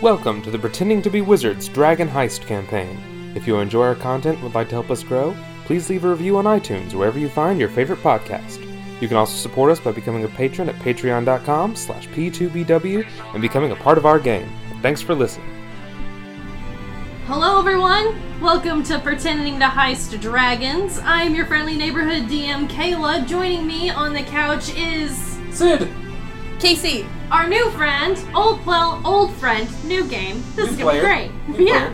Welcome to the Pretending to be Wizards Dragon Heist campaign. If you enjoy our content and would like to help us grow, please leave a review on iTunes or wherever you find your favorite podcast. You can also support us by becoming a patron at patreon.com slash p2bw and becoming a part of our game. Thanks for listening. Hello, everyone. Welcome to Pretending to Heist Dragons. I'm your friendly neighborhood DM, Kayla. Joining me on the couch is Sid! Casey. Our new friend, old well, old friend, new game. This New is gonna player. be New great. yeah.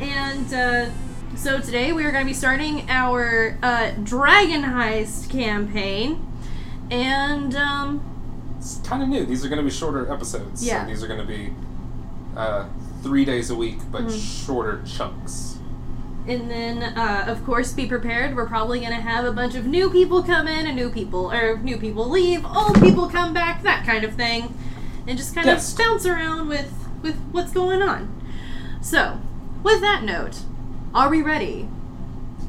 And uh, so today we are going to be starting our uh, Dragon Heist campaign, and um, It's kind of new. These are going to be shorter episodes. Yeah. So these are going to be uh, three days a week, but Mhm. shorter chunks. And then, uh, of course, be prepared. We're probably going to have a bunch of new people come in and new people, or new people leave, old people come back, that kind of thing. And just kind Yes. of bounce around with, with what's going on. So, with that note, are we ready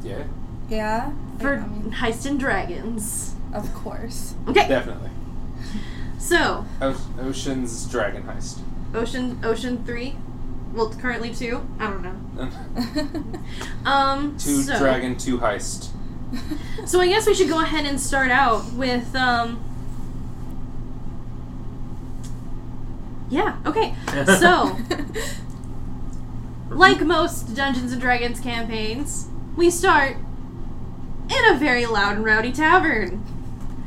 Yeah, Yeah. for I mean, Heist and Dragons? of course. Okay, definitely. so, O- Ocean's Dragon Heist. Ocean Ocean 3? Well, currently 2? I don't know. Um, two so, Dragon, two Heist. So I guess we should go ahead and start out with um Yeah, okay. So, like most Dungeons and Dragons campaigns, we start in a very loud and rowdy tavern.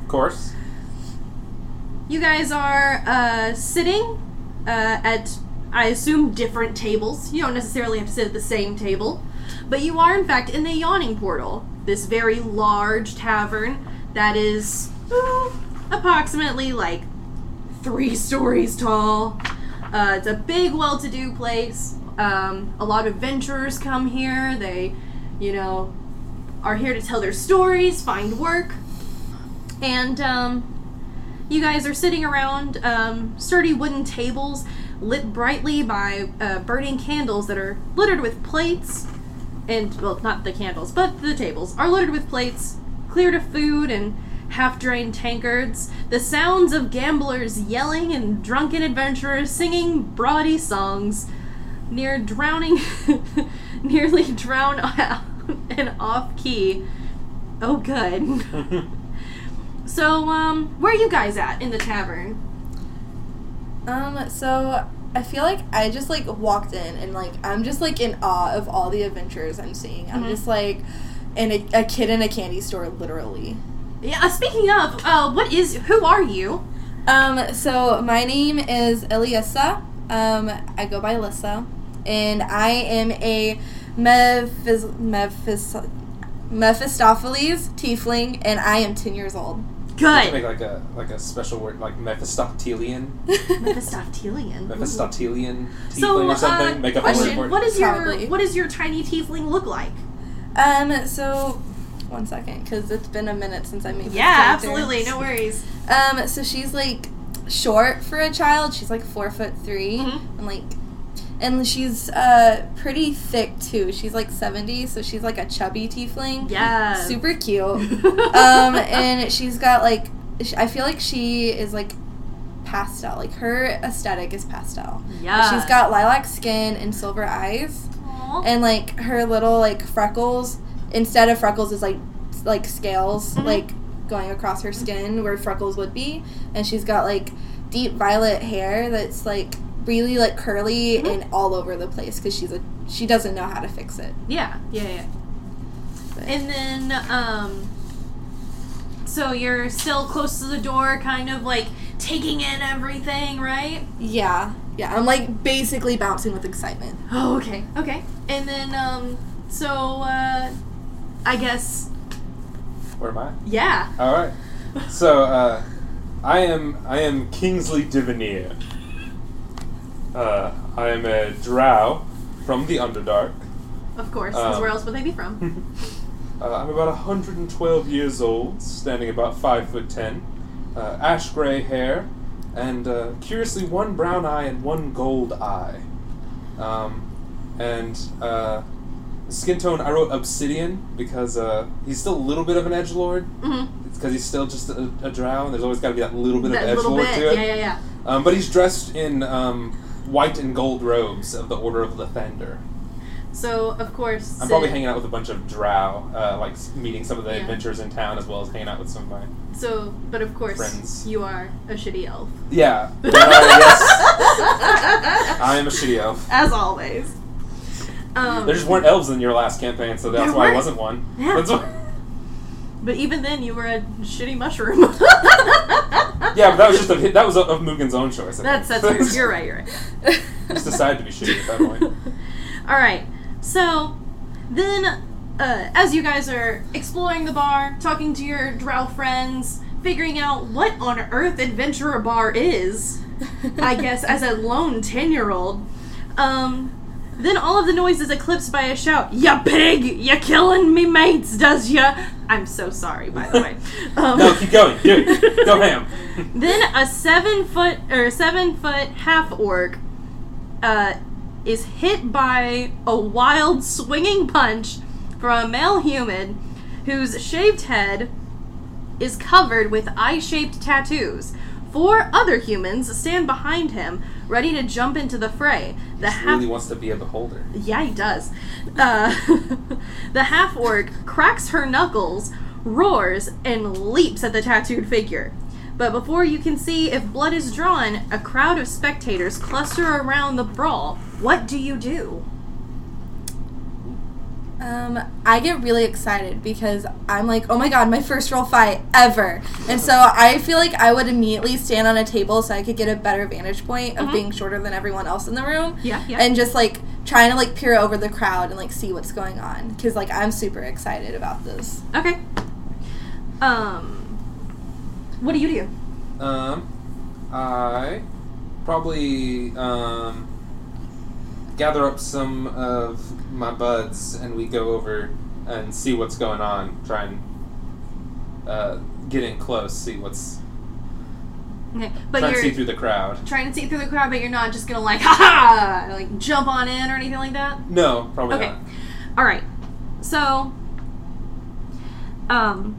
Of course. You guys are uh, sitting uh, at, I assume, different tables. You don't necessarily have to sit at the same table, but you are, in fact, in the Yawning Portal, this very large tavern that is approximately like three stories tall. Uh, it's a big, well to do place. Um, a lot of adventurers come here. They, you know, are here to tell their stories, find work. And, um, you guys are sitting around um, sturdy wooden tables lit brightly by uh, burning candles that are littered with plates. And, well, not the candles, but the tables are littered with plates, cleared of food and half drained tankards. The sounds of gamblers yelling and drunken adventurers singing brawdy songs near drowning, nearly drown out and off key. Oh, good. So, um, where are you guys at in the tavern? Um, so I feel like I just like walked in and like I'm just like in awe of all the adventures I'm seeing. I'm Mhm. just like in a, a kid in a candy store, literally. Yeah. Uh, speaking of, uh, what is? Who are you? Um, so my name is Eliasa. Um, I go by Lissa, and I am a Mephis, Mephis, Mephistopheles tiefling, and I am ten years old. You have make like a like a special word like Mephistophelian, Mephistophelian. Mephistophelian tiefling So, or something. uh, make up a word question: for it. What is your Probably. what does your tiny tiefling look like? Um, so one second, because it's been a minute since I made. this Yeah, character. absolutely. No worries. Um, so she's like short for a child. She's like four foot 3 Mhm. and like, and she's uh pretty thick too. She's like seventy, so she's like a chubby tiefling. Yeah. super cute. um, and she's got like, I feel like she is like pastel. Like her aesthetic is pastel. yeah. She's got lilac skin and silver eyes, Aw. and like her little like freckles instead of freckles is like like scales Mhm. like going across her skin where freckles would be, and she's got like deep violet hair that's like really like curly Mhm. and all over the place because she's a she doesn't know how to fix it. Yeah, yeah, yeah. But- And then, um, so you're still close to the door, kind of like taking in everything, right? Yeah, yeah. I'm like basically bouncing with excitement. Oh, okay, okay. And then, um, so, uh, I guess, Where am I? yeah. All right. So uh, I am I am Kingsley Divineer. Uh, I am a drow from the Underdark. Of course, because Um, where else would they be from? Uh, I'm about 112 years old, standing about five foot ten, uh, ash gray hair, and uh, curiously one brown eye and one gold eye. Um, and uh, skin tone, I wrote obsidian because uh, he's still a little bit of an edge lord. Mm-hmm. It's because he's still just a, a drow, and there's always got to be that little bit That of edge lord to it. yeah, yeah, yeah. Um, but he's dressed in um, white and gold robes of the Order of the Lathander. So of course, I'm probably hanging out with a bunch of drow, uh, like meeting some of the Yeah. adventurers in town, as well as hanging out with some of my. So, but of course, Friends. you are a shitty elf. Yeah. Uh, yes, I am a shitty elf. As always. Um, There just weren't elves in your last campaign, so that's why I weren't. wasn't one. Yeah. That's why- But even then, you were a shitty mushroom. yeah, but that was just a, that was of Mugen's own choice. That's that's true. You're right. You're right. just decided to be shitty at that point. All right. So then, uh, as you guys are exploring the bar, talking to your drow friends, figuring out what on earth Adventurer Bar is, I guess as a lone ten-year-old, um, then all of the noise is eclipsed by a shout. Ya pig! You killing me mates, does ya? I'm so sorry, by the way. Um, No, keep going. Do it. Go ham. then a seven foot or seven foot half orc uh, is hit by a wild swinging punch from a male human whose shaved head is covered with eye shaped tattoos. Four other humans stand behind him, ready to jump into the fray. The He half really wants to be a beholder. yeah, he does. Uh, the half orc cracks her knuckles, roars, and leaps at the tattooed figure. But before you can see if blood is drawn, a crowd of spectators cluster around the brawl. What do you do? Um, I get really excited because I'm like, oh my god, my first roll fight ever. And so I feel like I would immediately stand on a table so I could get a better vantage point of Mhm. being shorter than everyone else in the room. Yeah, yeah. And just like trying to like peer over the crowd and like see what's going on because like I'm super excited about this. Okay. Um, what do you do? Um, I probably um, gather up some of my buds and we go over and see what's going on. Try and uh, get in close, see what's. Okay, but try and you're see through the crowd. trying to see through the crowd, but you're not just gonna like, ha ha, like jump on in or anything like that. No, probably Okay. not. All right. So, um,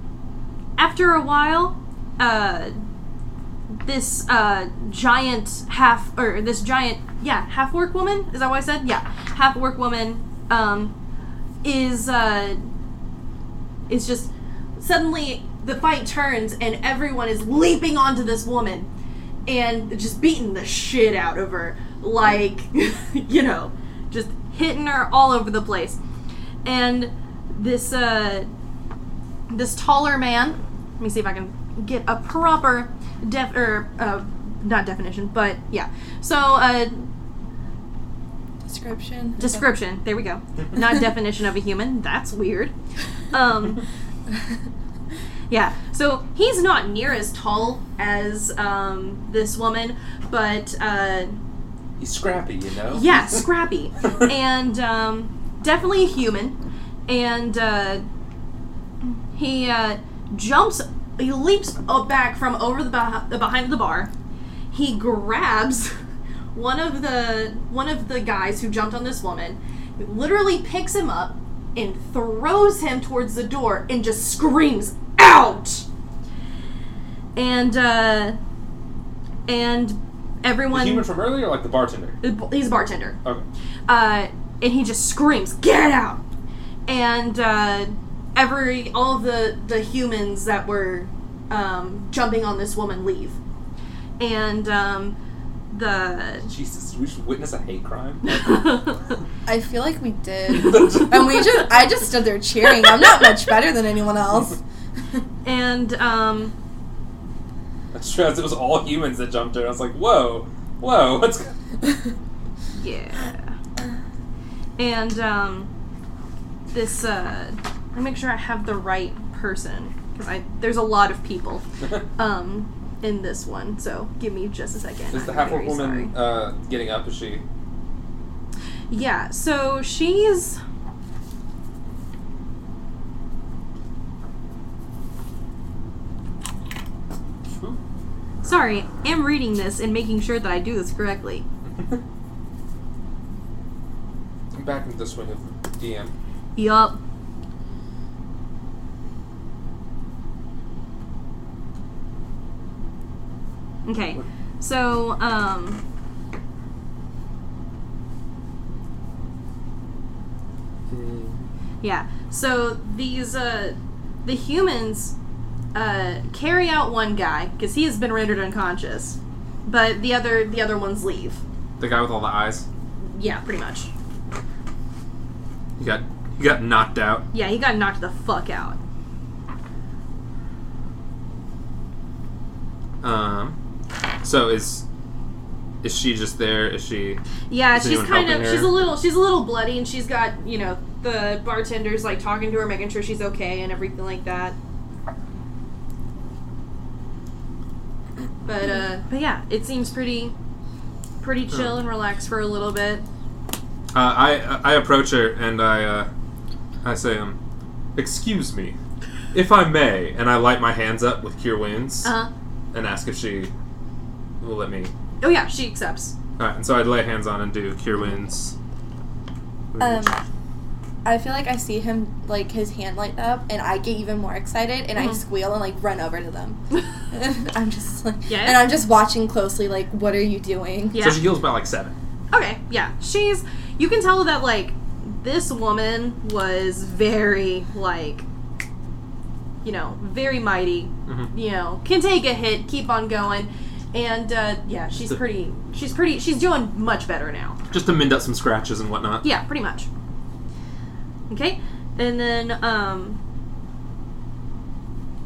after a while, uh, this uh giant half or this giant yeah half orc woman? Is that what I said? Yeah, half orc woman um is uh is just suddenly the fight turns and everyone is leaping onto this woman and just beating the shit out of her like you know just hitting her all over the place. And this uh this taller man let me see if i can get a proper def or uh not definition but yeah. So uh Description. description there we go not definition of a human that's weird um yeah so he's not near as tall as um this woman but uh He's scrappy, you know? yeah, scrappy, and um, definitely a human. And uh, he uh, jumps, he leaps up back from over the, beh- the behind the bar. He grabs one of the one of the guys who jumped on this woman, literally picks him up and throws him towards the door and just screams out. And uh, and The everyone human from earlier, like the bartender? he's a bartender Okay. uh, and he just screams, "Get out!" And uh, every all of the the humans that were um, jumping on this woman leave, and um, the Jesus, we should witness a hate crime. I feel like we did. and we just I just stood there cheering. I'm not much better than anyone else. and um, That's true. It was all humans that jumped her. I was like, whoa, whoa, what's. yeah, and um, this uh, let me make sure I have the right person because I there's a lot of people um in this one, so give me just a second. Is the half orc woman uh, getting up? Is she? Yeah, so she's. Ooh. Sorry, am reading this and making sure that I do this correctly. I'm back into the swing of DM. Yup. Okay. So, um, yeah. So these uh, the humans uh, carry out one guy because he has been rendered unconscious, but the other the other ones leave. The guy with all the eyes. Yeah, pretty much. He got he got knocked out. Yeah, he got knocked the fuck out. Um. So is is she just there? Is she? Yeah, Is she's kind of she's a little she's a little bloody and she's got, you know, the bartenders like talking to her making sure she's okay and everything like that. But uh but yeah, it seems pretty pretty chill and relaxed for a little bit. Uh, I I approach her and I uh, I say um, excuse me, if I may, and I light my hands up with cure wounds Uh-huh. and ask if she will let me. Oh yeah, she accepts. All right, and so I'd lay hands on and do cure wounds. Um, I feel like I see him like his hand light up, and I get even more excited, and I Mhm. squeal and like run over to them. I'm just like, Yeah? and I'm just watching closely. Like, what are you doing? Yeah. So she heals by like seven. Okay, yeah. She's you can tell that like this woman was very like you know, very mighty. Mhm. You know, can take a hit, keep on going. And uh yeah, she's So- pretty she's pretty she's doing much better now. Just to mend up some scratches and whatnot. Yeah, pretty much. Okay. And then um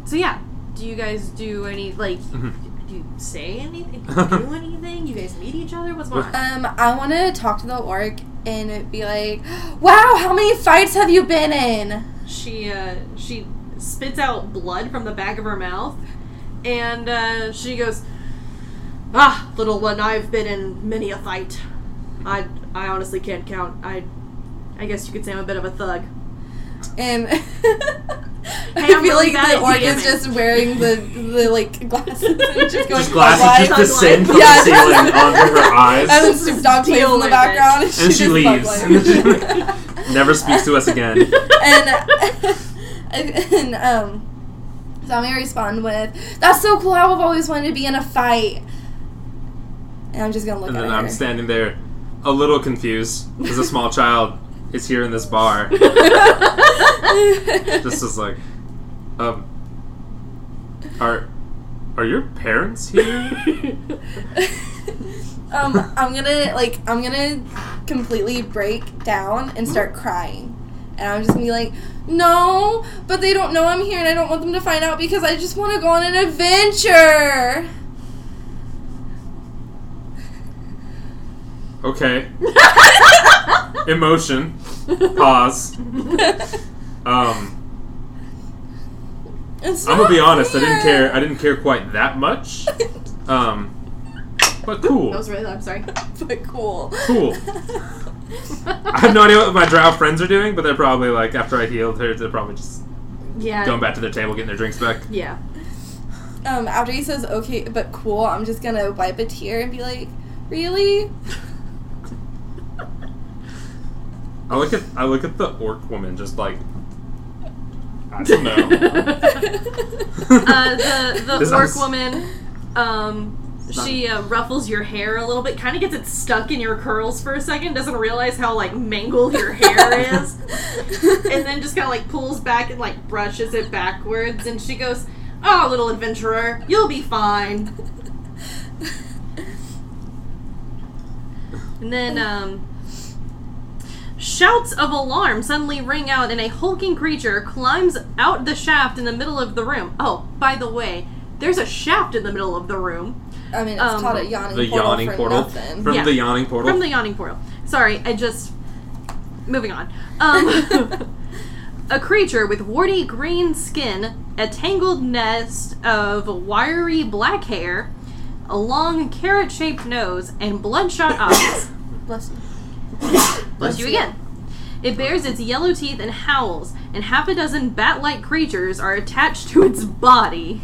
So yeah, do you guys do any like Mhm. do you say anything? Do you do anything? You guys meet each other? What's going on? Um, I want to talk to the orc and be like, "Wow, how many fights have you been in?" she uh she spits out blood from the back of her mouth and uh she goes ah little one i've been in many a fight. I i honestly can't count. I i guess you could say i'm a bit of a thug. And I I'm feel really like bad the orc is just wearing the the like glasses and just going Just glasses just descend from Yeah, the just- ceiling onto her eyes, And then Snoop Dogg plays in the background, and, and she just leaves. Never speaks to us again. and and um, so I'm gonna respond with, "That's so cool! I've always wanted to be in a fight." And I'm just gonna look And at then her. I'm standing there, a little confused, because a small child is here in this bar. Just as like, um, are are your parents here? um, I'm gonna like I'm gonna completely break down and start crying, and I'm just gonna be like, "No, but they don't know I'm here, and I don't want them to find out because I just want to go on an adventure." Okay. Emotion. Pause. Um, It's I'm gonna be honest. I didn't care. I didn't care quite that much. Um, but cool. that was really i'm sorry but cool. Cool. I have no idea what my drow friends are doing, but they're probably like after I healed her, they're probably just yeah going back to their table, getting their drinks back. yeah Um, after he says okay, but cool, I'm just gonna wipe a tear and be like, really? I look at I look at the orc woman, just like I don't know. uh, the the This orc sounds- woman, um, not- she uh, ruffles your hair a little bit, kind of gets it stuck in your curls for a second, doesn't realize how like mangled your hair is, and then just kind of like pulls back and like brushes it backwards, and she goes, "Oh, little adventurer, you'll be fine." And then, um, shouts of alarm suddenly ring out, and a hulking creature climbs out the shaft in the middle of the room. Oh, by the way, there's a shaft in the middle of the room I mean, it's Um, called a yawning the portal yawning for portal nothing. from Yeah. the yawning portal. from the yawning portal. Sorry, I just. Moving on. Um, a creature with warty green skin, a tangled nest of wiry black hair, a long carrot shaped nose, and bloodshot eyes. Bless you. Bless you again. It bears its yellow teeth and howls, and half a dozen bat like creatures are attached to its body.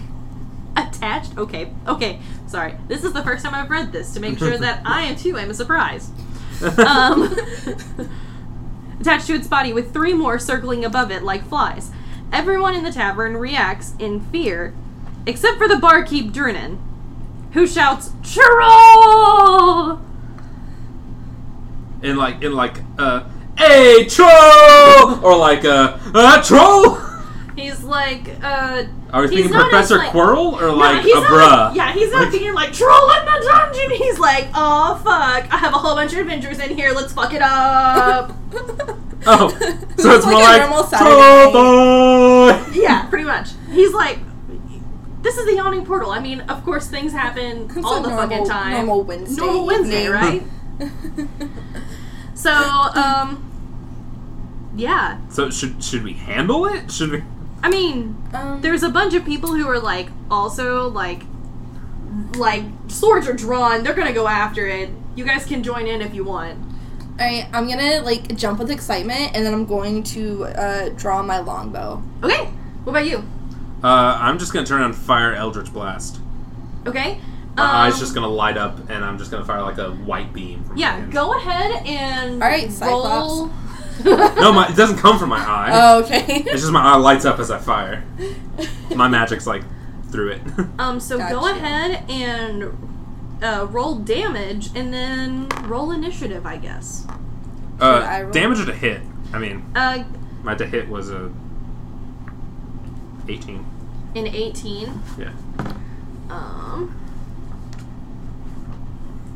Attached? Okay, okay, sorry. This is the first time I've read this to make sure that I too am a surprise. Um, attached to its body with three more circling above it like flies. Everyone in the tavern reacts in fear, except for the barkeep Durnan, who shouts, Churro! In like in like uh "Hey, troll!" or like, uh, uh troll. He's like, uh, Are we He's thinking Professor as, like- Quirrell or like he's a not, bruh? Yeah, he's not Like- being like troll in the dungeon. He's like, oh fuck, I have a whole bunch of adventures in here. Let's fuck it up. Oh, so it's more a like troll Saturday boy. yeah, pretty much. He's like, this is the yawning portal. I mean, of course, things happen It's all the normal- fucking time. normal Wednesday Normal Wednesday, evening. right? So, um, yeah. So should should we handle it? Should we? I mean, um, there's a bunch of people who are like also like like swords are drawn they're gonna go after it you guys can join in if you want all right, I'm gonna like jump with excitement, and then I'm going to uh, draw my longbow. okay what about you Uh, I'm just gonna turn on fire Eldritch Blast. okay My Um, eye's just gonna light up, and I'm just gonna fire like a white beam. From yeah hand. go ahead and All right, roll No, my, it doesn't come from my eye. Oh, okay. It's just my eye lights up as I fire. My magic's like through it. um so go ahead and uh, roll damage and then roll initiative i guess I uh, roll? damage or to hit? I mean, uh my to hit was a 18. in 18 Yeah. um i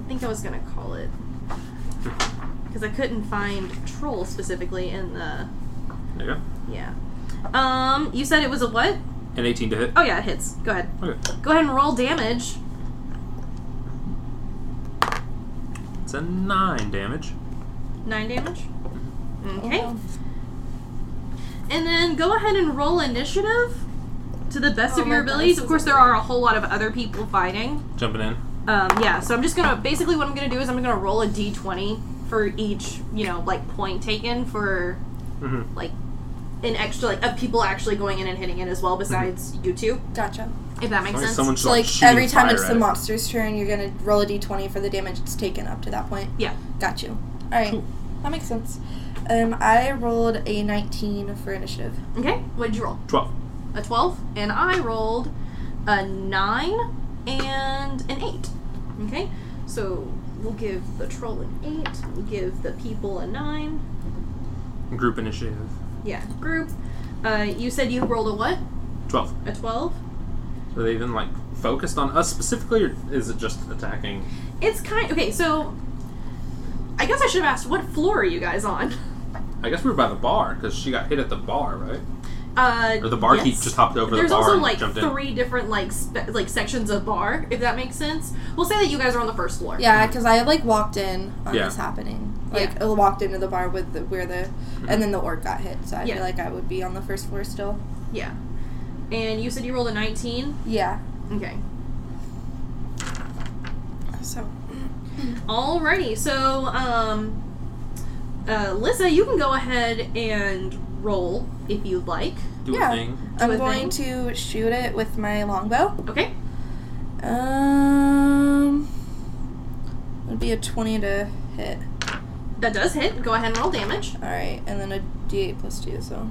think i was gonna call it because i couldn't find troll specifically in the There you go. Yeah. Um, you said it was a what? An 18 to hit. Oh yeah, it hits. Go ahead. Okay. Go ahead and roll damage. It's a 9 damage. Nine damage. Okay. Oh, And then go ahead and roll initiative to the best Oh, of your abilities. Of course, there are a whole lot of other people fighting. Jumping in. Um, yeah. So I'm just gonna basically what I'm gonna do is I'm gonna roll a d20 for each you know like point taken for Mm-hmm. like an extra like of people actually going in and hitting it as well besides you two Gotcha. if that makes sense. Someone So like, like every time it's the it. monster's turn, you're gonna roll a d20 for the damage it's taken up to that point. Yeah. Got you. All right, Cool. that makes sense. Um, I rolled a 19 for initiative. Okay. What did you roll? 12. a 12 and i rolled a 9 and an 8 okay so we'll give the troll an 8 we'll give the people a 9 Group initiative. yeah group uh, you said you rolled a what 12. a 12 Are they even like focused on us specifically, or is it just attacking? it's kind okay so i guess i should have asked what floor are you guys on I guess we were by the bar because she got hit at the bar, right? Uh, Or the barkeep yes. just hopped over There's the bar There's also and like jumped in. three different like spe- like sections of bar, if that makes sense. We'll say that you guys are on the first floor. Yeah, because I like walked in on Yeah. this happening. Like Yeah. I walked into the bar with the, where the, and then the orc got hit. So I Yeah. feel like I would be on the first floor still. Yeah. And you said you rolled a 19. Yeah. Okay. So. Alrighty. So, um, uh, Lissa, you can go ahead and roll if you'd like. Do Yeah. a thing. I'm a going thing? to shoot it with my longbow. Okay. Um, it'd be a 20 to hit. That does hit. Go ahead and roll damage. All right, and then a d8 plus two, so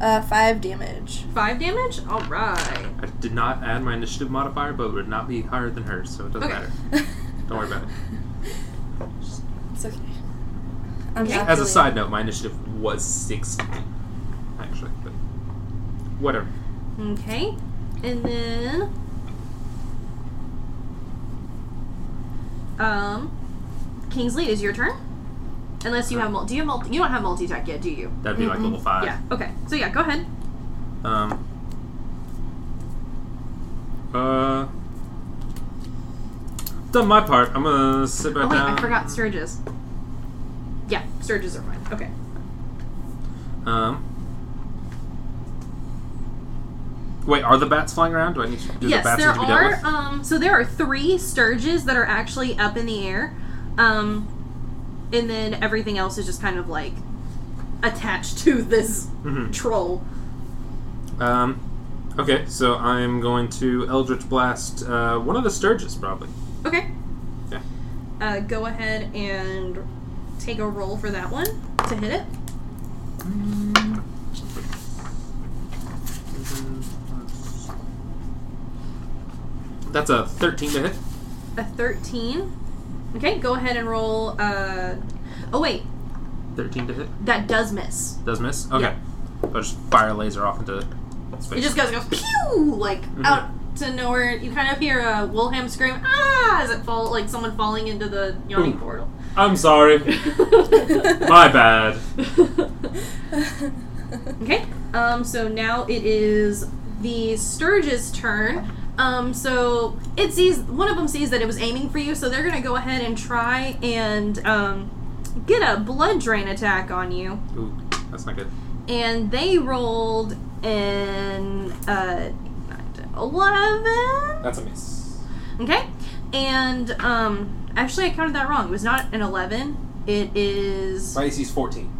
uh, five damage. Five damage. All right. I did not add my initiative modifier, but it would not be higher than hers, so it doesn't Okay. matter. Don't worry about it. It's okay. I'm Okay. not As a side note, my initiative was 60, actually, but whatever. Okay. And then, um, Kingsley, it is your turn. Unless you have multi, do you have multi? You don't have multi attack yet, do you? That'd be like Mm-mm. level 5. Yeah. Okay. So yeah, go ahead. Um. Uh. Done my part. I'm gonna sit back Oh wait, down. I forgot Sturges. Yeah, Sturges are fine. Okay. Um. Wait, are the bats flying around? Do I need to do yes, the bats there need to be dealt are. with? Um, so there are three Sturges that are actually up in the air, um, and then everything else is just kind of like attached to this Mhm. troll. Um. Okay, so I'm going to Eldritch Blast uh, one of the Sturges, probably. Okay. Yeah. Uh, go ahead and take a roll for that one to hit it. That's a 13 to hit. A thirteen. Okay, go ahead and roll. Uh, oh wait, 13 to hit. That does miss. Does miss? Okay. I'll just fire a laser off into its face. It just goes goes pew like Mm-hmm. out to nowhere. You kind of hear a Wilhelm scream ah as it fall like someone falling into the yawning Ooh. portal. I'm sorry. My bad. Okay. Um. So now it is the Sturge's turn. Um. So it sees one of them sees that it was aiming for you, so they're gonna go ahead and try and um get a blood drain attack on you. Ooh, that's not good. And they rolled an uh eleven. That's a miss. Okay. And um. Actually, I counted that wrong. It was not an eleven. It is. My AC's 14.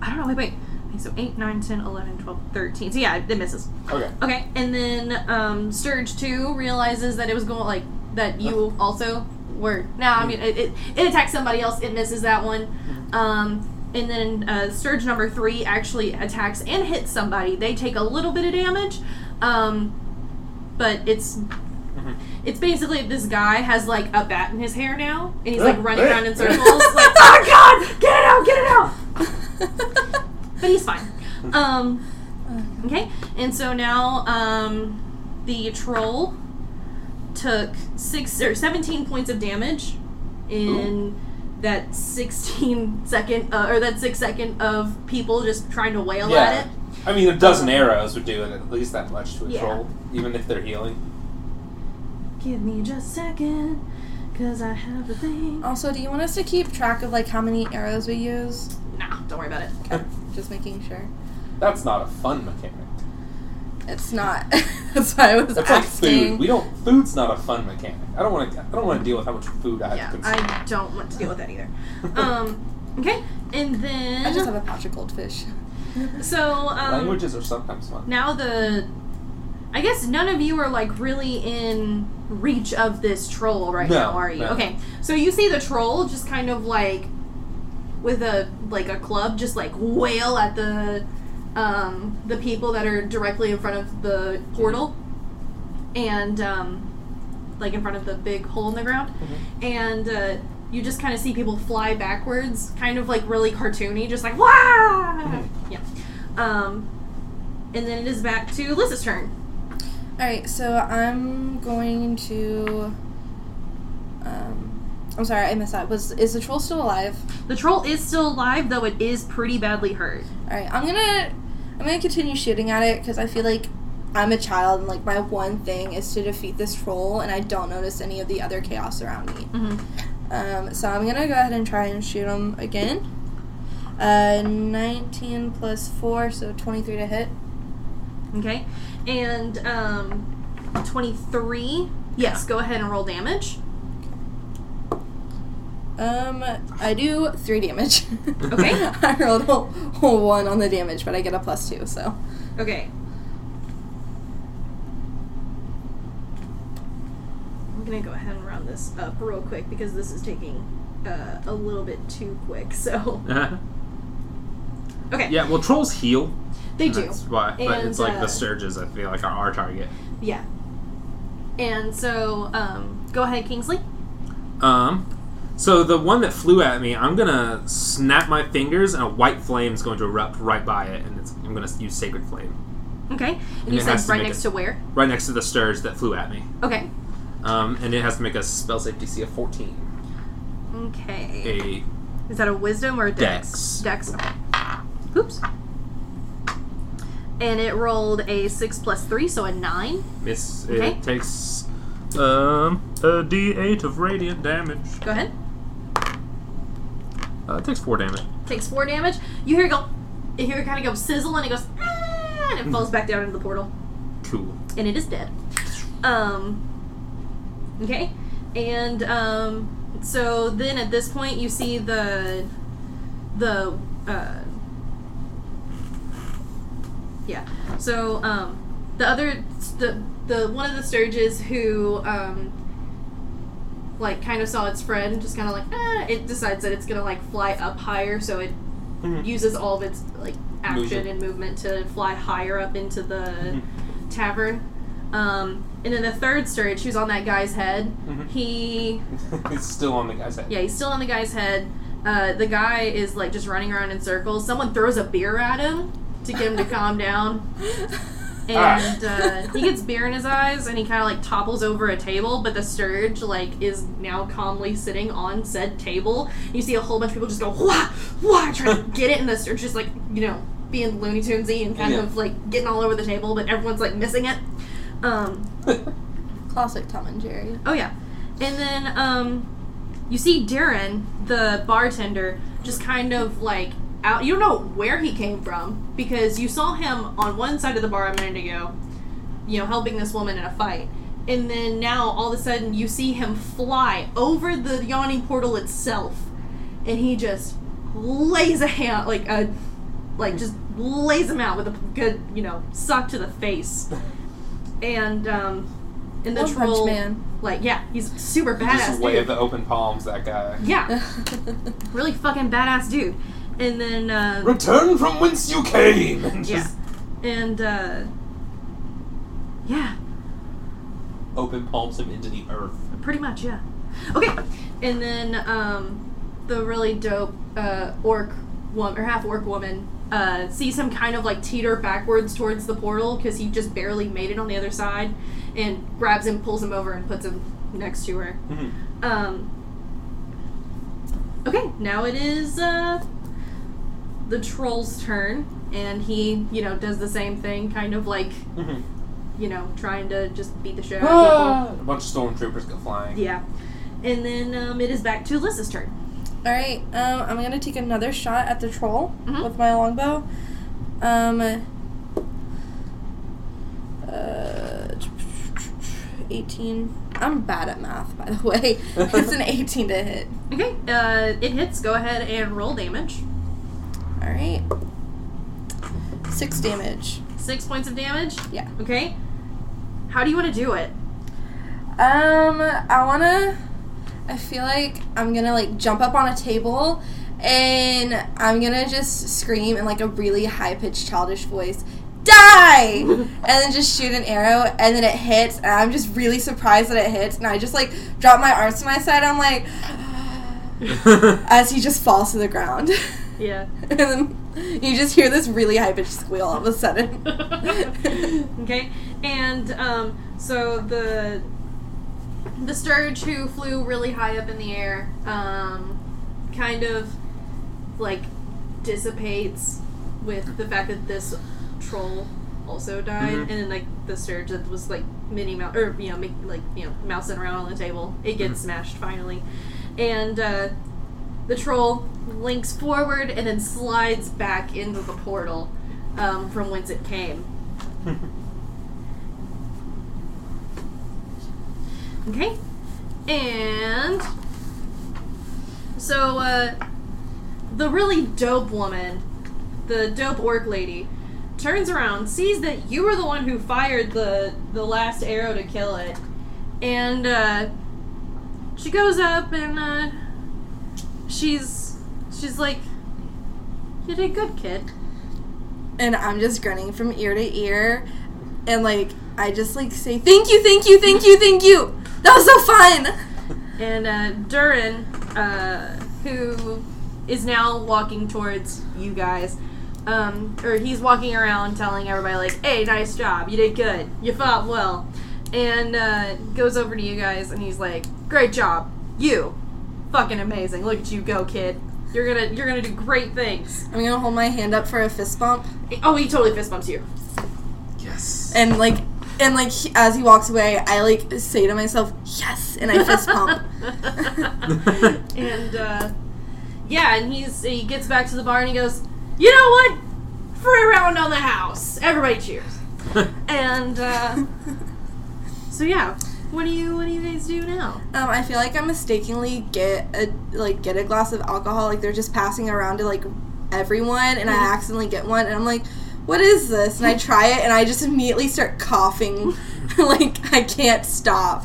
I don't know. Wait, wait. So 8, 9, 10, 11, 12, 13. So yeah, it misses. Okay. Okay, and then um, Sturge 2 realizes that it was going, like, that you also were. Now, I mean, it, it, it attacks somebody else, it misses that one. Um, and then uh, Sturge number 3 actually attacks and hits somebody. They take a little bit of damage, um, but it's. It's basically this guy has like a bat in his hair now, and he's like running around in circles, like, "Oh God, get it out, get it out!" but he's fine. Um, okay, and so now um, the troll took six or seventeen points of damage in that sixteen second uh, or that six second of people just trying to wail Yeah. at it. I mean, a dozen arrows would do it at least that much to a Yeah. troll, even if they're healing. Give me just a second, cause I have a thing. Also, do you want us to keep track of like how many arrows we use? Nah, don't worry about it. Okay, just making sure. That's not a fun mechanic. It's not. That's why I was That's like food. We don't. Food's not a fun mechanic. I don't want to. I don't want to deal with how much food I have Yeah, to consume. I don't want to deal with that either. Um, okay, and then I just have a pouch of goldfish. so um, Languages are sometimes fun. now the I guess none of you are like really in reach of this troll right No, now, are you? no. Okay. So you see the troll just kind of like with a like a club just like wail at the um the people that are directly in front of the portal and um like in front of the big hole in the ground Mm-hmm. and uh you just kind of see people fly backwards, kind of like really cartoony, just like wow. Yeah. Um, and then it is back to Liz's turn. All right, so I'm going to. Um, I'm sorry, I missed that. Was is the troll still alive? The troll is still alive, though it is pretty badly hurt. All right, I'm gonna I'm gonna continue shooting at it because I feel like I'm a child and like my one thing is to defeat this troll, and I don't notice any of the other chaos around me. Mm-hmm. Um, so I'm gonna go ahead and try and shoot him again. Uh, 19 plus 4, so 23 to hit. Okay, and um, twenty-three. Yes, go ahead and roll damage. Um, I do 3 damage. Okay. I rolled a, a 1 on the damage, but I get a plus 2, so. Okay. I'm gonna go ahead and round this up real quick because this is taking uh, a little bit too quick. So okay, yeah, well, trolls heal. they and do. That's why. But And, it's like uh, the sturges. I feel like, are our target. Yeah. And so, um, go ahead, Kingsley. Um, so the one that flew at me, I'm gonna snap my fingers, and a white flame is going to erupt right by it, and it's, I'm gonna use Sacred Flame Okay. And And you said to right next it- to where? right next to the Sturge that flew at me. Okay. Um, and it has to make a spell save DC of 14. Okay. A Is that a wisdom or a dex? Dex. Dex. Okay. Oops. And it rolled a six plus three, so a nine. miss. Okay. It takes um a D8 of radiant damage. Go ahead. Uh, it takes four damage. Takes four damage. You hear it go. You hear it kind of go sizzle, and it goes, ah, and it falls back down into the portal, Cool. and it is dead. Um. Okay. And um. So then at this point, you see the the uh. Yeah. So um, the other the the one of the sturges who um like kind of saw its friend just kind of like ah, it decides that it's gonna like fly up higher, so it Mhm. uses all of its like action Movement. and movement to fly higher up into the Mhm. tavern. Um, and then the third sturge, who's on that guy's head, Mhm. he it's still on the guy's head. yeah, he's still on the guy's head. Uh, the guy is like just running around in circles. Someone throws a beer at him to get him to calm down. And uh, he gets beer in his eyes, and he kind of like topples over a table. But the Sturge like is now calmly sitting on said table. You see a whole bunch of people just go wah wah, trying to get it, and the Sturge just like you know being Looney Tunesy and kind Yeah. of like getting all over the table, but everyone's like missing it. Um, Classic Tom and Jerry. Oh yeah, and then um, you see Darren, the bartender, just kind of like out. You don't know where he came from because you saw him on one side of the bar a minute ago, you know, helping this woman in a fight, and then now all of a sudden you see him fly over the yawning portal itself, and he just lays a hand like a like just lays him out with a good you know suck to the face, and um, and the One Punch troll Man. like yeah he's super You badass just dude. wave the open palms, that guy. yeah really fucking badass dude and then uh, Return from whence you came! And yeah just and uh, yeah Open palms him into the earth. pretty much yeah okay and then um, the really dope uh, orc woman or half orc woman uh, sees him kind of like teeter backwards towards the portal because he just barely made it on the other side and grabs him pulls him over and puts him next to her Mhm. Um. Okay, now it is uh, the troll's turn, and he, you know, does the same thing, kind of like, Mhm. you know, trying to just beat the shit out Ah! of A bunch of stormtroopers go flying. Yeah, and then um, it is back to Alyssa's turn. All right, um, I'm gonna take another shot at the troll Mhm. with my longbow. Um, uh, 18. I'm bad at math, by the way. it's an 18 to hit. Okay, uh, it hits. Go ahead and roll damage. All right, six damage. Six points of damage. Yeah. Okay. How do you want to do it? Um, I wanna. I feel like I'm gonna like jump up on a table, and I'm gonna just scream in like a really high pitched childish voice, "Die!" and then just shoot an arrow, and then it hits, and I'm just really surprised that it hits, and I just like drop my arms to my side. I'm like, as he just falls to the ground, Yeah. and then you just hear this really high pitched squeal all of a sudden. okay, and um, so the the sturge who flew really high up in the air, um, kind of like dissipates with the fact that this troll also died, Mhm. and then like the sturge that was like mini mouse or you know make, like you know mousing around on the table, it gets Mhm. smashed finally, and uh, the troll links forward and then slides back into the portal um, from whence it came. Okay. And so uh the really dope woman, the dope orc lady, turns around, sees that you were the one who fired the the last arrow to kill it. And uh she goes up and uh she's she's like you did good, kid. and I'm just grinning from ear to ear, and like I just like say thank you, thank you, thank you, thank you. That was so fun. And uh, Durin, uh, who is now walking towards you guys, um, or he's walking around telling everybody like, "Hey, nice job, you did good, you fought well," and uh, goes over to you guys and he's like, "Great job, you, fucking amazing. Look at you go, kid. You're gonna you're gonna do great things." I'm gonna hold my hand up for a fist bump, Oh, he totally fist bumps you. Yes. and like, and like he- as he walks away, I like say to myself yes, and I fist pump. and uh, yeah, and he's he gets back to the bar and he goes, "You know what? Free round on the house. Everybody cheers." and uh, so yeah, what do you what do you guys do now? Um, I feel like I mistakenly get a like get a glass of alcohol, like they're just passing around to like everyone, and I Mhm. accidentally get one, and I'm like, "What is this?" And I try it, and I just immediately start coughing, like I can't stop.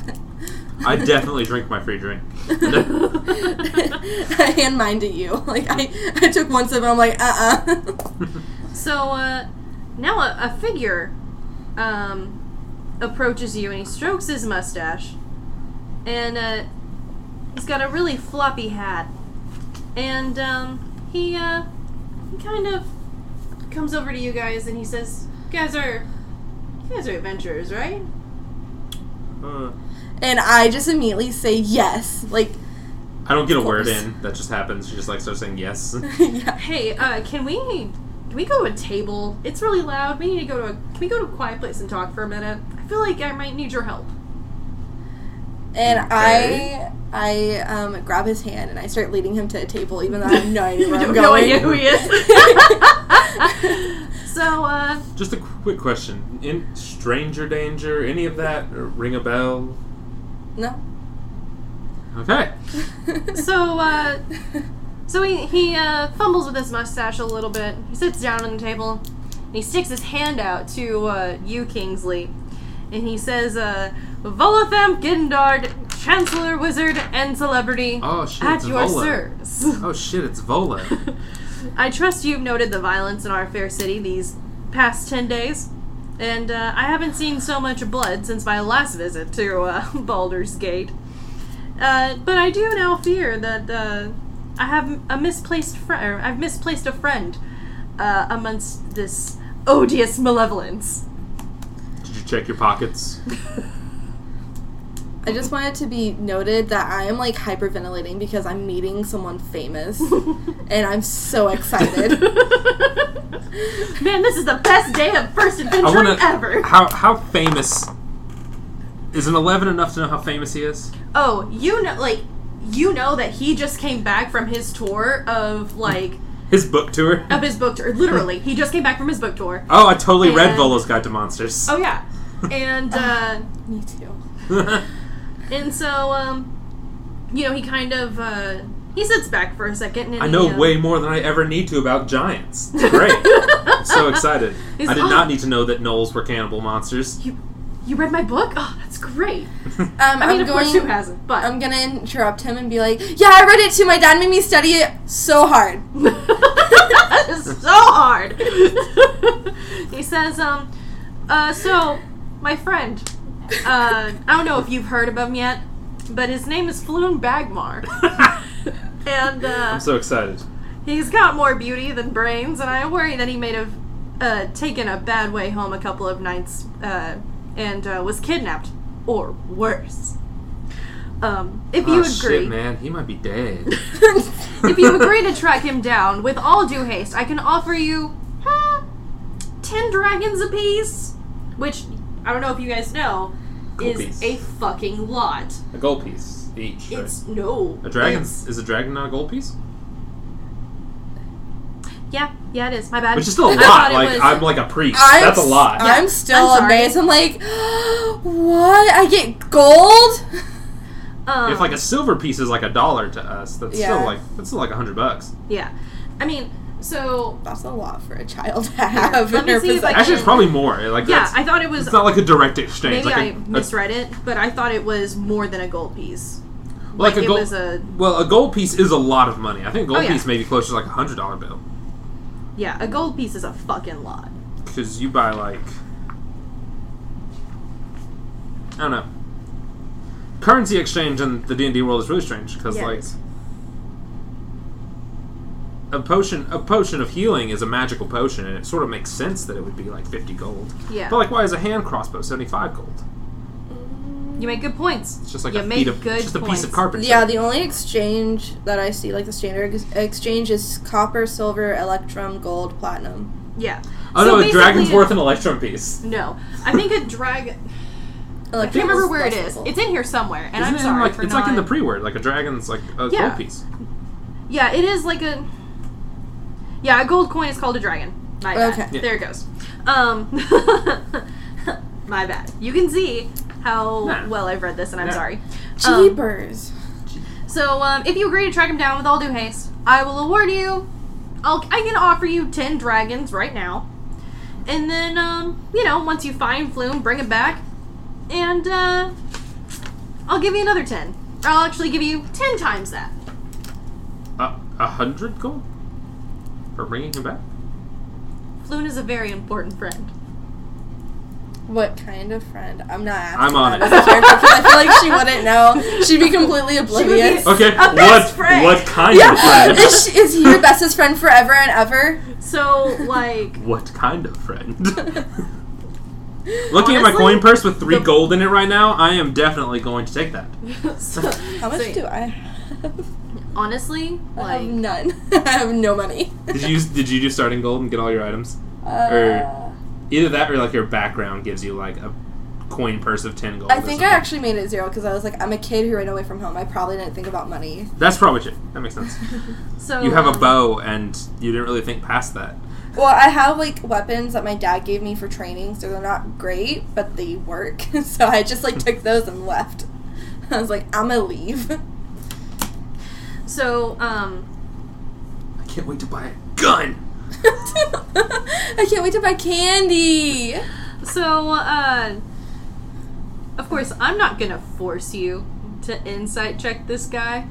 I definitely drink my free drink. I hand mine to you. Like I, I took one sip, and I'm like, uh, uh So uh, now a, a figure um, approaches you and he strokes his mustache, and uh, he's got a really floppy hat, and um, he uh, he kind of comes over to you guys and he says, "You guys are, you guys are adventurers, right?" Uh, And I just immediately say yes. Like, I don't get a word in. That just happens. She just like starts saying yes. yeah. Hey, uh, can we can we go to a table? It's really loud. We need to go to a can we go to a quiet place and talk for a minute? I feel like I might need your help. And Okay. I I um, grab his hand and I start leading him to a table, even though I have no idea You where I'm going. no idea who he is. so, uh, just a quick question: In stranger danger, any of that ring a bell? no. Okay. so, uh, so he he uh, fumbles with his mustache a little bit. He sits down on the table and he sticks his hand out to uh, you, Kingsley, and he says, uh, "Volothamp Geddarm, Chancellor, Wizard, and Celebrity, Oh shit! at your Vola. service." Oh shit! It's Vola. I trust you've noted the violence in our fair city these past ten days, and uh, I haven't seen so much blood since my last visit to uh, Baldur's Gate. Uh, but I do now fear that uh, I have a misplaced friend. I've misplaced a friend uh, amongst this odious malevolence. Did you check your pockets? I just want it to be noted that I am like hyperventilating because I'm meeting someone famous and I'm so excited. Man, this is the best day of first I adventuring wanna. ever. How how famous? Is an eleven enough to know how famous he is? Oh, you know, like, you know that he just came back from his tour of, like, His book tour. of his book tour. Literally, he just came back from his book tour. Oh, I totally read Volo's Guide to Monsters. Oh, yeah. And, uh, Me too. and so, um, you know, he kind of, uh, he sits back for a second and I know he, uh, way more than I ever need to about giants. Great. So excited. He's- I did oh. not need to know that gnolls were cannibal monsters. You, you read my book? Oh, that's great. Um, I mean, am of going, course, who hasn't? But I'm gonna interrupt him and be like, "Yeah, I read it too. My dad made me study it so hard." So hard. he says, um, uh, so, my friend, uh, I don't know if you've heard of him yet, but his name is Floon Blagmaar. and, uh, I'm so excited. he's got more beauty than brains, and I worry that he may have, uh, taken a bad way home a couple of nights, uh, and, uh, was kidnapped. Or worse. Um, if you oh, agree. shit, man. He might be dead. If you agree to track him down, with all due haste, I can offer you huh, ten dragons apiece, which I don't know if you guys know Gold is piece. a fucking lot. a gold piece each. right? It's no a dragon. Is a dragon not a gold piece? Yeah, yeah, it is. My bad. Which is still a lot. Like was- I'm like a priest. I'm That's a lot. I'm still I'm amazed. I'm like, "What? I get gold?" um, if like a silver piece is like a dollar to us, that's Yeah. still like that's still like a hundred bucks. yeah, I mean, so That's a lot for a child to have let in me her see if Actually, it's probably more. Like yeah, I thought it was. it's not like a direct exchange. Maybe like I a, a- misread it, but I thought it was more than a gold piece. like, like a it gold. was a well, a gold piece is a lot of money. I think a gold Oh, yeah. piece may be closer to like a hundred dollar bill yeah, a gold piece is a fucking lot. because you buy like I don't know. Currency exchange in the D and D world is really strange because Yeah, like a potion a potion of healing is a magical potion and it sort of makes sense that it would be like 50 gold. Yeah. But like why is a hand crossbow 75 gold? You make good points. It's just like You a make of good just a piece of carpentry. Yeah, the only exchange that I see, like the standard ex- exchange, is copper, silver, electrum, gold, platinum. Yeah. Oh So no, a dragon's worth an electrum piece. No, I think a dragon. I can't remember where it less gold. It's in here somewhere, and Isn't I'm it sorry like, for it's not. like in the pre-word, like a dragon's like a Yeah. gold piece. yeah, it is like a. Yeah, a gold coin is called a dragon. My bad. Okay. Yeah. There it goes. Um, my bad. You can see how Nah. well I've read this, and I'm Yeah. sorry. Um, Jeepers. So, um, if you agree to track him down with all due haste, I will award you. I'll, I can offer you ten dragons right now, and then, um, you know, once you find Floon, bring it back, and uh, I'll give you another ten. Or I'll actually give you ten times that. A a hundred gold for bringing him back. Floon is a very important friend. What kind of friend? I'm not asking I'm on that it. as because I feel like she wouldn't know. She'd be completely oblivious. be- Okay, A best what friend. friend. What kind Yeah, of friend? is, she, is he your bestest friend forever and ever? So like, what kind of friend? Looking at my coin purse with three the- gold in it right now, I am definitely going to take that. so, How much so, do I have? honestly I have none. I have no money. Did you did you do starting gold and get all your items? Uh, Either that or like your background gives you like a coin purse of ten gold. I think I actually made it zero because I was like, I'm a kid who ran away from home. I probably didn't think about money. That's probably true. That makes sense. so You have a um, bow and you didn't really think past that. Well, I have like weapons that my dad gave me for training, so they're not great, but they work. so I just like took those and left. I was like, I'm gonna leave. So um, I can't wait to buy a gun. I can't wait to buy candy. so uh, of course I'm not gonna force you to insight check this guy,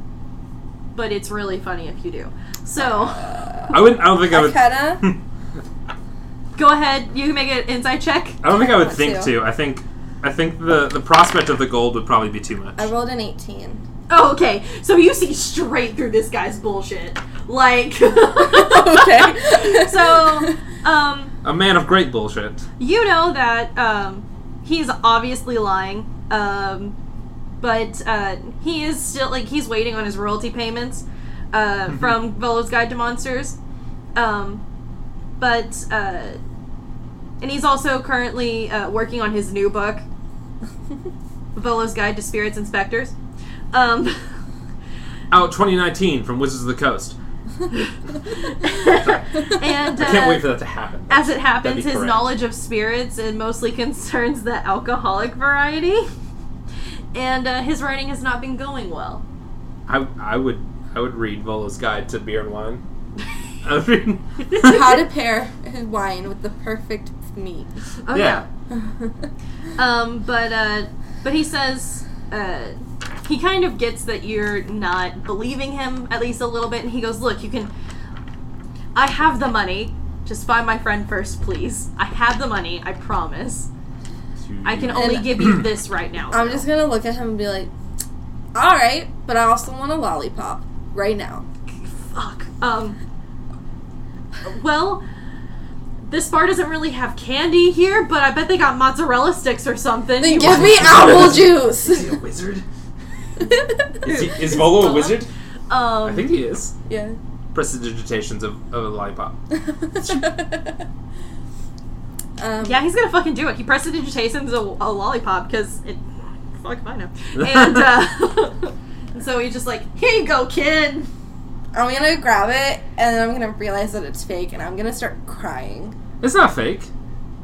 but it's really funny if you do. So I wouldn't. I don't think I I would. kinda. go ahead, you can make an insight check. I don't think I would want think to. to. I think. I think the the prospect of the gold would probably be too much. I rolled an 18. Oh, okay. So you see straight through this guy's bullshit. Like, okay. so, um, A man of great bullshit. you know that um, he's obviously lying, um, but uh, he is still like he's waiting on his royalty payments uh, from Volo's Guide to Monsters, um, but uh, and he's also currently uh, working on his new book, Volo's Guide to Spirits and Specters. Um, Out 2019 from Wizards of the Coast. and uh, I can't wait for that to happen. As it happens, his knowledge of spirits and mostly concerns the alcoholic variety, and uh, his writing has not been going well. I, I would I would read Volo's Guide to Beer and Wine. I would read- How to pair wine with the perfect meat. Oh Yeah. Um, but uh, but he says uh, he kind of gets that you're not believing him at least a little bit, and he goes, "Look, you can. I have the money. Just find my friend first, please. I have the money. I promise. I can only And- give you this right now. I'm just gonna look at him and be like, alright, but I also want a lollipop. Right now. Fuck. Um. Well, this bar doesn't really have candy here, but I bet they got mozzarella sticks or something. Then You give me apple juice! Is he a wizard? Is, he, is Volo a wizard? Um. I think he is. yeah. Prestidigitations of, of a lollipop. um, Yeah, he's gonna fucking do it. He prestidigitations a, a lollipop because it. Fuck if I know. And uh, and so he's just like, here you go, kid. I'm gonna grab it and then I'm gonna realize that it's fake and I'm gonna start crying. It's not fake.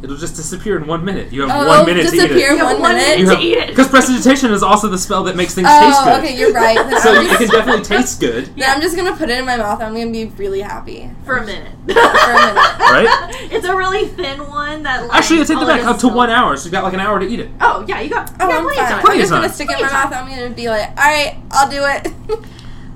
It'll just disappear in one minute. You have Oh, one minute to eat it. You have one minute? You to have- eat it. Because prestidigitation is also the spell that makes things oh, taste good. Oh, okay, you're right. Then, So I'm it just, can definitely taste good, then I'm just gonna put it in my mouth. I'm gonna be really happy For a minute. for a minute. right? it's a really thin one that. Like, Actually, I take all that it back. is Up to salt. one hour, so you've got like an hour to eat it. Oh yeah, you got. You Oh, got I'm plenty of fine. time. I'm just gonna stick it in my Plenty mouth. I'm gonna be like, alright, I'll do it.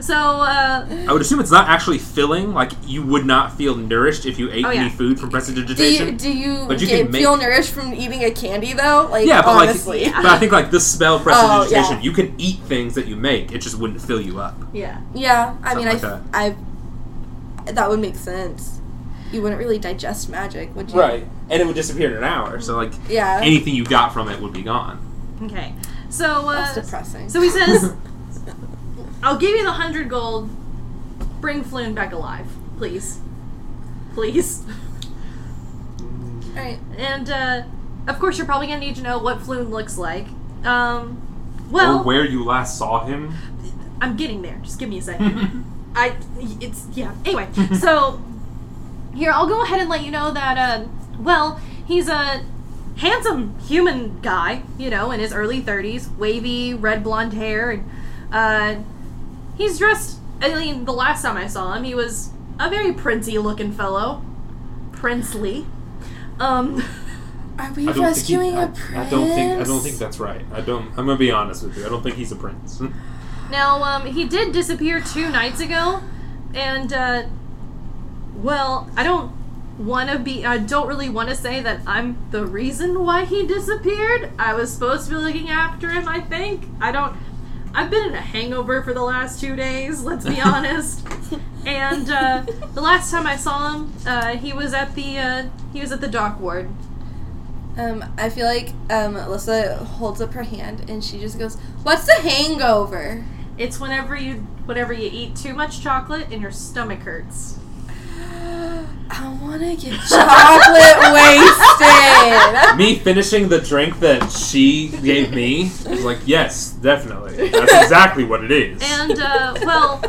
So uh, I would assume it's not actually filling. Like you would not feel nourished if you ate Oh, any food from do you do you, But you get, make- feel nourished from eating a candy though? Like yeah, but honestly. like, but I think like this spell prestidigitation, Oh, yeah. you can eat things that you make. It just wouldn't fill you up. yeah. Yeah, I mean, I, Something I, that would make sense. You wouldn't really digest magic, would you? Right, and it would disappear in an hour. So like Yeah. anything you got from it would be gone. Okay. So uh, That's depressing. so he says, "I'll give you the hundred gold. Bring Floon back alive, please, please." Alright. And uh, of course, you're probably gonna need to know what Floon looks like. Um, well, or where you last saw him. I'm getting there. Just give me a second. I it's yeah. Anyway, so here I'll go ahead and let you know that uh well, he's a handsome human guy, you know, in his early 30s, wavy red blonde hair and uh he's dressed I mean the last time I saw him, he was a very princey looking fellow. Princely. Um Are we I don't rescuing think a prince? I, I don't think I don't think that's right. I don't. I'm gonna be honest with you. I don't think he's a prince. Now, um, he did disappear two nights ago, and, uh, well, I don't want to be, I don't really want to say that I'm the reason why he disappeared. I was supposed to be looking after him, I think. I don't, I've been in a hangover for the last two days. Let's be honest. and uh, the last time I saw him, uh, he was at the uh, he was at the dock ward. Um, I feel like um, Alyssa holds up her hand and she just goes, "What's the hangover?" It's whenever you whenever you eat too much chocolate and your stomach hurts. I want to get chocolate wasted. Me finishing the drink that she gave me was like, yes, definitely. That's exactly what it is. And uh, well,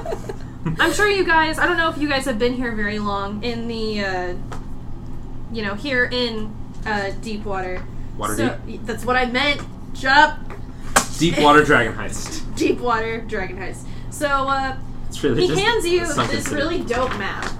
I'm sure you guys. I don't know if you guys have been here very long in the, uh, you know, here in uh, Deepwater. Water so, That's what I meant. Shut up. deep, deep water dragon heist. Deepwater Dragon Heist. So uh, It's really he just hands you this really dope map,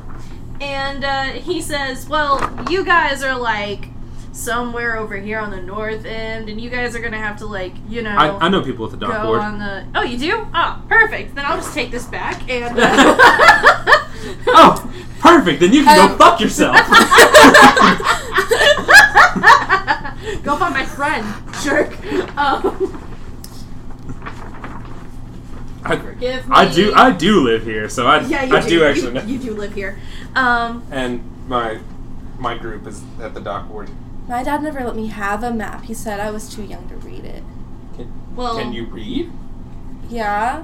and uh, he says, "Well, you guys are like." Somewhere over here on the north end, and you guys are gonna have to like, you know, I, I know people with the dock board. on the. Oh, you do? Oh, perfect. Then I'll just take this back and. Uh, Oh, perfect. Then you can go Um, fuck yourself. go find my friend, jerk. Um, I, forgive me. I do. I do live here, so I. Yeah, you I do. do, You- actually. know. You, do live here. Um, And my my group is at the dock ward. My dad never let me have a map. He said I was too young to read it. well, Can you read? Yeah.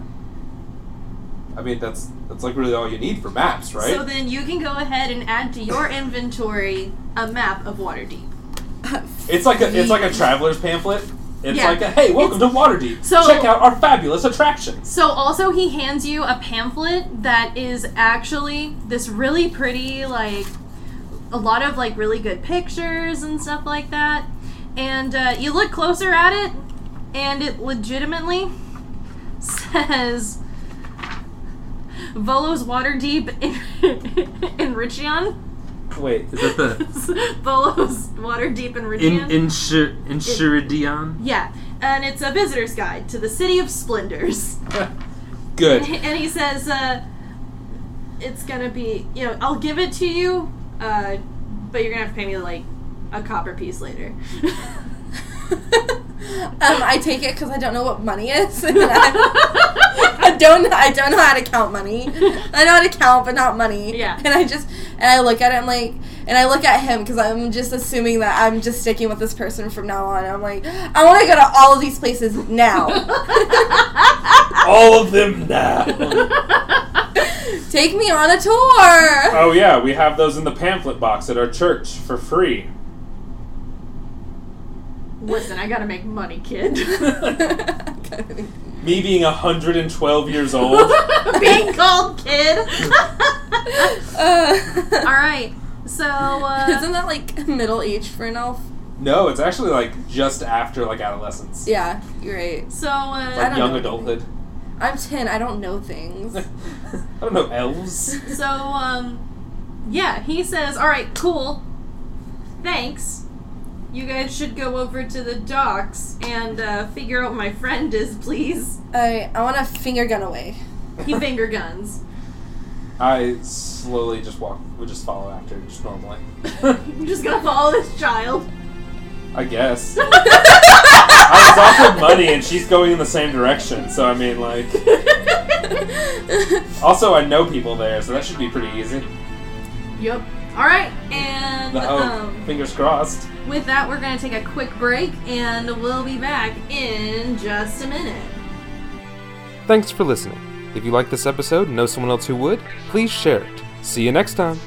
I mean, that's that's like really all you need for maps, right? so then you can go ahead and add to your inventory a map of Waterdeep. it's like a it's like a traveler's pamphlet. It's Yeah. like a hey, welcome to Waterdeep. So- Check out our fabulous attractions. So also he hands you a pamphlet that is actually this really pretty like a lot of like really good pictures and stuff like that. And uh, you look closer at it and it legitimately says Volo's Waterdeep in, in Richion. Wait, Is that the Volo's Waterdeep in in Richion. insur Insuridion? yeah, and it's a visitor's guide to the city of splendors. good. and he says, uh, "It's gonna be, you know, I'll give it to you, uh, but you're gonna have to pay me like a copper piece later." um, I take it because I don't know what money is. I, I don't. I don't know how to count money. I know how to count, but not money. Yeah. And I just and I look at it. I'm like, and I look at him because I'm just assuming that I'm just sticking with this person from now on. I'm like, I want to go to all of these places now. All of them now. Take me on a tour. oh yeah, we have those in the pamphlet box at our church for free. Listen, I gotta make money, kid. Me being 112 years old. Being called kid. Uh, All right, so uh, Isn't that like middle age for an elf? no, it's actually like just after like adolescence. Yeah, you're right. so uh, I Like don't young know. adulthood. I'm 10. I don't know things. I don't know elves. So, um, yeah, he says, all right, cool. Thanks. You guys should go over to the docks and uh, figure out what my friend is, please. I I want to finger gun away. He finger guns. I slowly just walk, We just follow after, just normally. I'm just gonna follow this child. I guess. I was offered money and she's going in the same direction, so I mean, like. Also, I know people there, so that should be pretty easy. Yep. All right, and The um, Fingers crossed. With that, we're gonna take a quick break, and we'll be back in just a minute. Thanks for listening. If you like this episode and know someone else who would, please share it. See you next time.